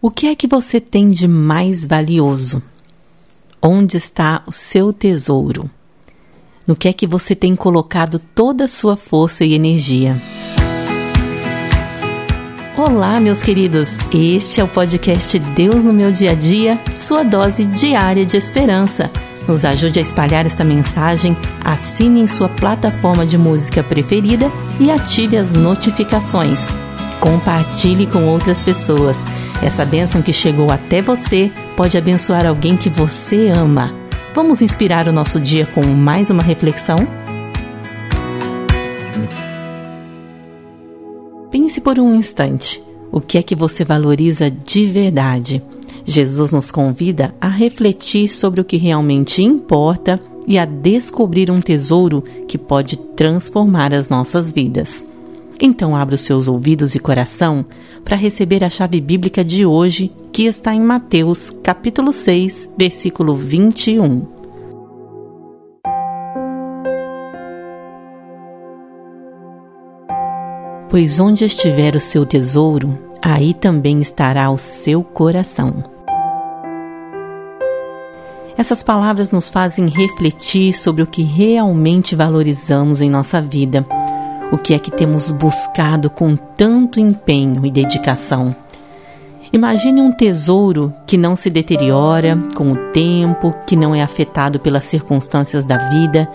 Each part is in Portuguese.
O que é que você tem de mais valioso? Onde está o seu tesouro? No que é que você tem colocado toda a sua força e energia? Olá, meus queridos. Este é o podcast Deus no meu dia a dia, sua dose diária de esperança. Nos ajude a espalhar esta mensagem, assine em sua plataforma de música preferida e ative as notificações. Compartilhe com outras pessoas. Essa bênção que chegou até você pode abençoar alguém que você ama. Vamos inspirar o nosso dia com mais uma reflexão? Pense por um instante. O que é que você valoriza de verdade? Jesus nos convida a refletir sobre o que realmente importa e a descobrir um tesouro que pode transformar as nossas vidas. Então abra os seus ouvidos e coração para receber a chave bíblica de hoje, que está em Mateus, capítulo 6, versículo 21. Pois onde estiver o seu tesouro, aí também estará o seu coração. Essas palavras nos fazem refletir sobre o que realmente valorizamos em nossa vida o que é que temos buscado com tanto empenho e dedicação. Imagine um tesouro que não se deteriora com o tempo, que não é afetado pelas circunstâncias da vida.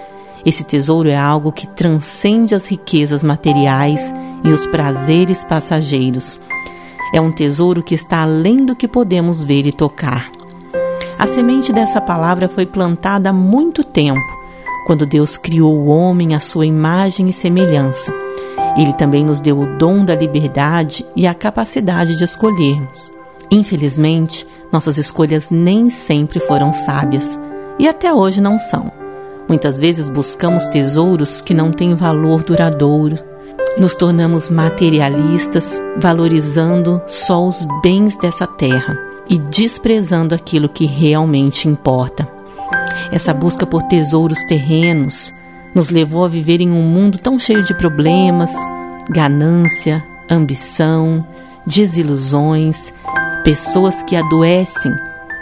Esse tesouro é algo que transcende as riquezas materiais e os prazeres passageiros. É um tesouro que está além do que podemos ver e tocar. A semente dessa palavra foi plantada há muito tempo quando Deus criou o homem à sua imagem e semelhança. Ele também nos deu o dom da liberdade e a capacidade de escolhermos. Infelizmente, nossas escolhas nem sempre foram sábias e até hoje não são. Muitas vezes buscamos tesouros que não têm valor duradouro. Nos tornamos materialistas, valorizando só os bens dessa terra e desprezando aquilo que realmente importa. Essa busca por tesouros terrenos nos levou a viver em um mundo tão cheio de problemas, ganância, ambição, desilusões, pessoas que adoecem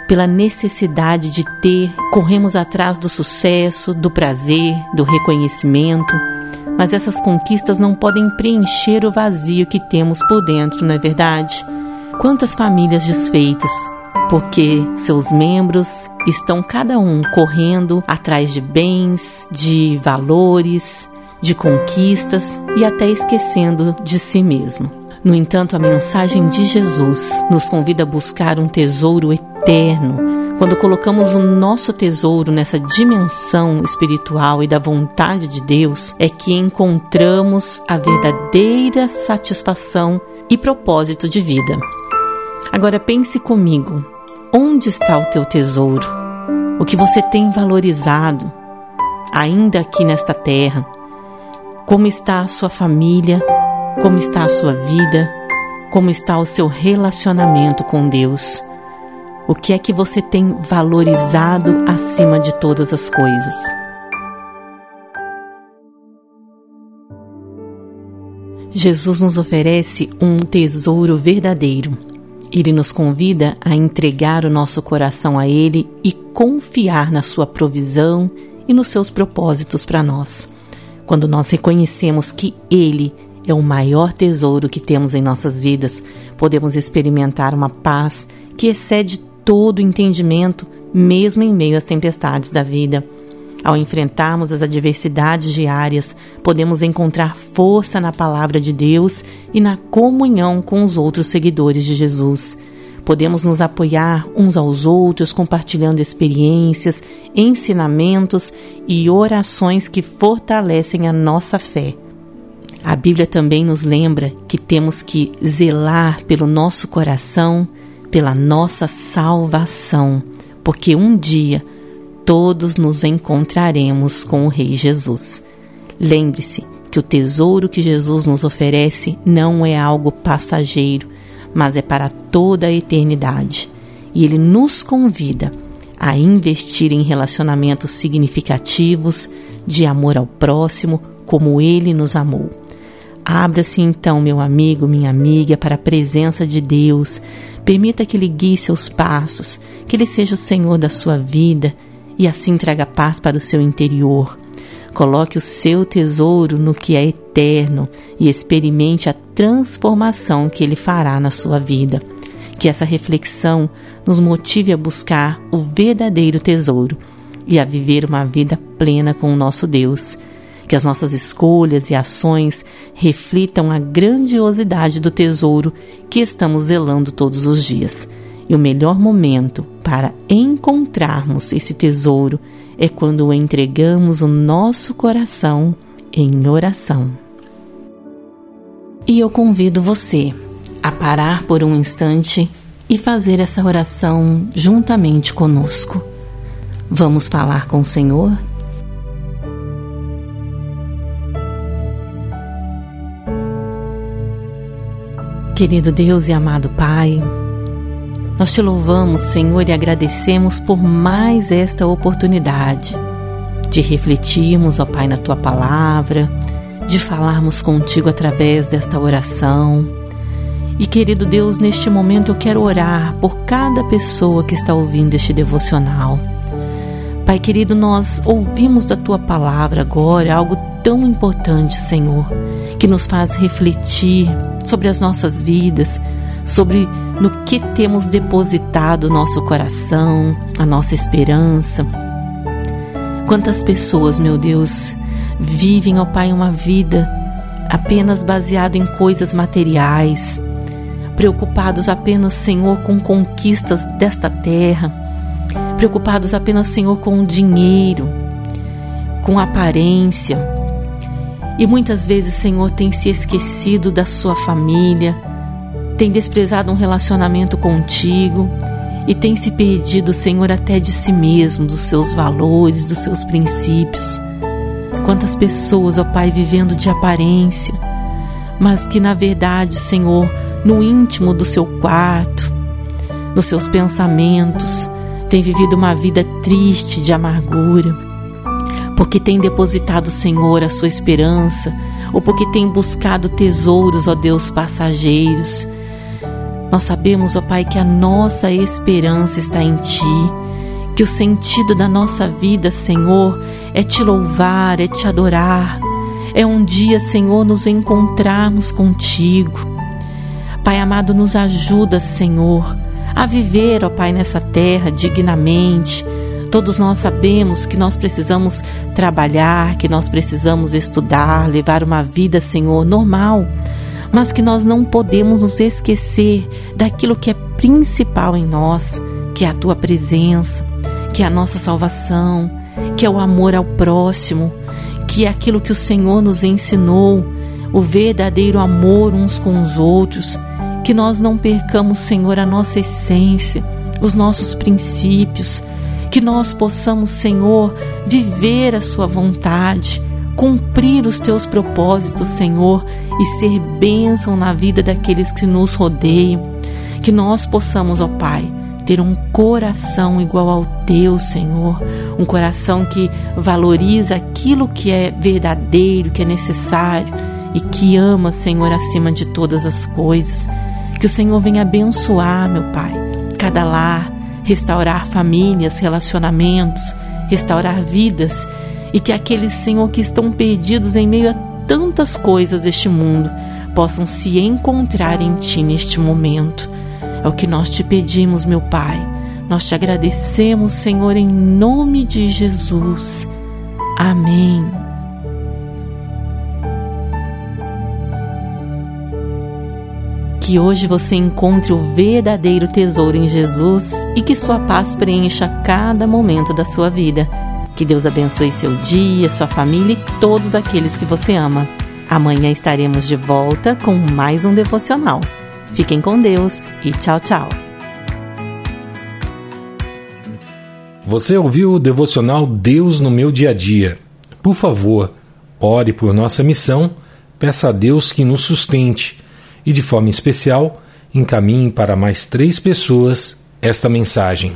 pela necessidade de ter, corremos atrás do sucesso, do prazer, do reconhecimento, mas essas conquistas não podem preencher o vazio que temos por dentro, não é verdade? Quantas famílias desfeitas, porque seus membros estão cada um correndo atrás de bens, de valores, de conquistas e até esquecendo de si mesmo. No entanto, a mensagem de Jesus nos convida a buscar um tesouro eterno. Quando colocamos o nosso tesouro nessa dimensão espiritual e da vontade de Deus, é que encontramos a verdadeira satisfação e propósito de vida. Agora pense comigo: onde está o teu tesouro? O que você tem valorizado, ainda aqui nesta terra? Como está a sua família? Como está a sua vida? Como está o seu relacionamento com Deus? O que é que você tem valorizado acima de todas as coisas? Jesus nos oferece um tesouro verdadeiro ele nos convida a entregar o nosso coração a Ele e confiar na Sua provisão e nos seus propósitos para nós. Quando nós reconhecemos que Ele é o maior tesouro que temos em nossas vidas, podemos experimentar uma paz que excede todo entendimento, mesmo em meio às tempestades da vida. Ao enfrentarmos as adversidades diárias, podemos encontrar força na palavra de Deus e na comunhão com os outros seguidores de Jesus. Podemos nos apoiar uns aos outros, compartilhando experiências, ensinamentos e orações que fortalecem a nossa fé. A Bíblia também nos lembra que temos que zelar pelo nosso coração, pela nossa salvação, porque um dia todos nos encontraremos com o Rei Jesus. Lembre-se que o tesouro que Jesus nos oferece não é algo passageiro, mas é para toda a eternidade. E ele nos convida a investir em relacionamentos significativos, de amor ao próximo, como ele nos amou. Abra-se então, meu amigo, minha amiga, para a presença de Deus. Permita que Ele guie seus passos, que Ele seja o Senhor da sua vida e assim traga paz para o seu interior. Coloque o seu tesouro no que é eterno e experimente a transformação que ele fará na sua vida. Que essa reflexão nos motive a buscar o verdadeiro tesouro e a viver uma vida plena com o nosso Deus. Que as nossas escolhas e ações reflitam a grandiosidade do tesouro que estamos zelando todos os dias. E o melhor momento para encontrarmos esse tesouro é quando entregamos o nosso coração em oração. E eu convido você a parar por um instante e fazer essa oração juntamente conosco. Vamos falar com o Senhor? Querido Deus e amado Pai, nós te louvamos, Senhor, e agradecemos por mais esta oportunidade de refletirmos, ó Pai, na tua palavra, de falarmos contigo através desta oração. E querido Deus, neste momento eu quero orar por cada pessoa que está ouvindo este devocional. Pai querido, nós ouvimos da tua palavra agora algo tão importante, Senhor, que nos faz refletir sobre as nossas vidas, sobre no que temos depositado nosso coração, a nossa esperança. Quantas pessoas, meu Deus, vivem, ó Pai, uma vida apenas baseada em coisas materiais, preocupados apenas, Senhor, com conquistas desta terra, preocupados apenas, Senhor, com o dinheiro, com aparência. E muitas vezes, Senhor, tem se esquecido da sua família, tem desprezado um relacionamento contigo e tem se perdido, Senhor, até de si mesmo, dos seus valores, dos seus princípios. Quantas pessoas, ó Pai, vivendo de aparência, mas que na verdade, Senhor, no íntimo do seu quarto, nos seus pensamentos, tem vivido uma vida triste de amargura, porque tem depositado, Senhor, a sua esperança, ou porque tem buscado tesouros, ó Deus, passageiros nós sabemos, ó Pai, que a nossa esperança está em Ti, que o sentido da nossa vida, Senhor, é te louvar, é te adorar, é um dia, Senhor, nos encontrarmos contigo. Pai amado, nos ajuda, Senhor, a viver, ó Pai, nessa terra dignamente. Todos nós sabemos que nós precisamos trabalhar, que nós precisamos estudar, levar uma vida, Senhor, normal mas que nós não podemos nos esquecer daquilo que é principal em nós, que é a tua presença, que é a nossa salvação, que é o amor ao próximo, que é aquilo que o Senhor nos ensinou, o verdadeiro amor uns com os outros, que nós não percamos, Senhor, a nossa essência, os nossos princípios, que nós possamos, Senhor, viver a Sua vontade cumprir os teus propósitos, Senhor, e ser bênção na vida daqueles que nos rodeiam. Que nós possamos, ó Pai, ter um coração igual ao teu, Senhor, um coração que valoriza aquilo que é verdadeiro, que é necessário e que ama, Senhor, acima de todas as coisas. Que o Senhor venha abençoar, meu Pai, cada lar, restaurar famílias, relacionamentos, restaurar vidas e que aqueles, Senhor, que estão perdidos em meio a tantas coisas deste mundo possam se encontrar em Ti neste momento. É o que nós te pedimos, meu Pai. Nós te agradecemos, Senhor, em nome de Jesus. Amém. Que hoje você encontre o verdadeiro tesouro em Jesus e que sua paz preencha cada momento da sua vida. Que Deus abençoe seu dia, sua família e todos aqueles que você ama. Amanhã estaremos de volta com mais um devocional. Fiquem com Deus e tchau, tchau. Você ouviu o devocional Deus no meu dia a dia? Por favor, ore por nossa missão, peça a Deus que nos sustente e, de forma especial, encaminhe para mais três pessoas esta mensagem.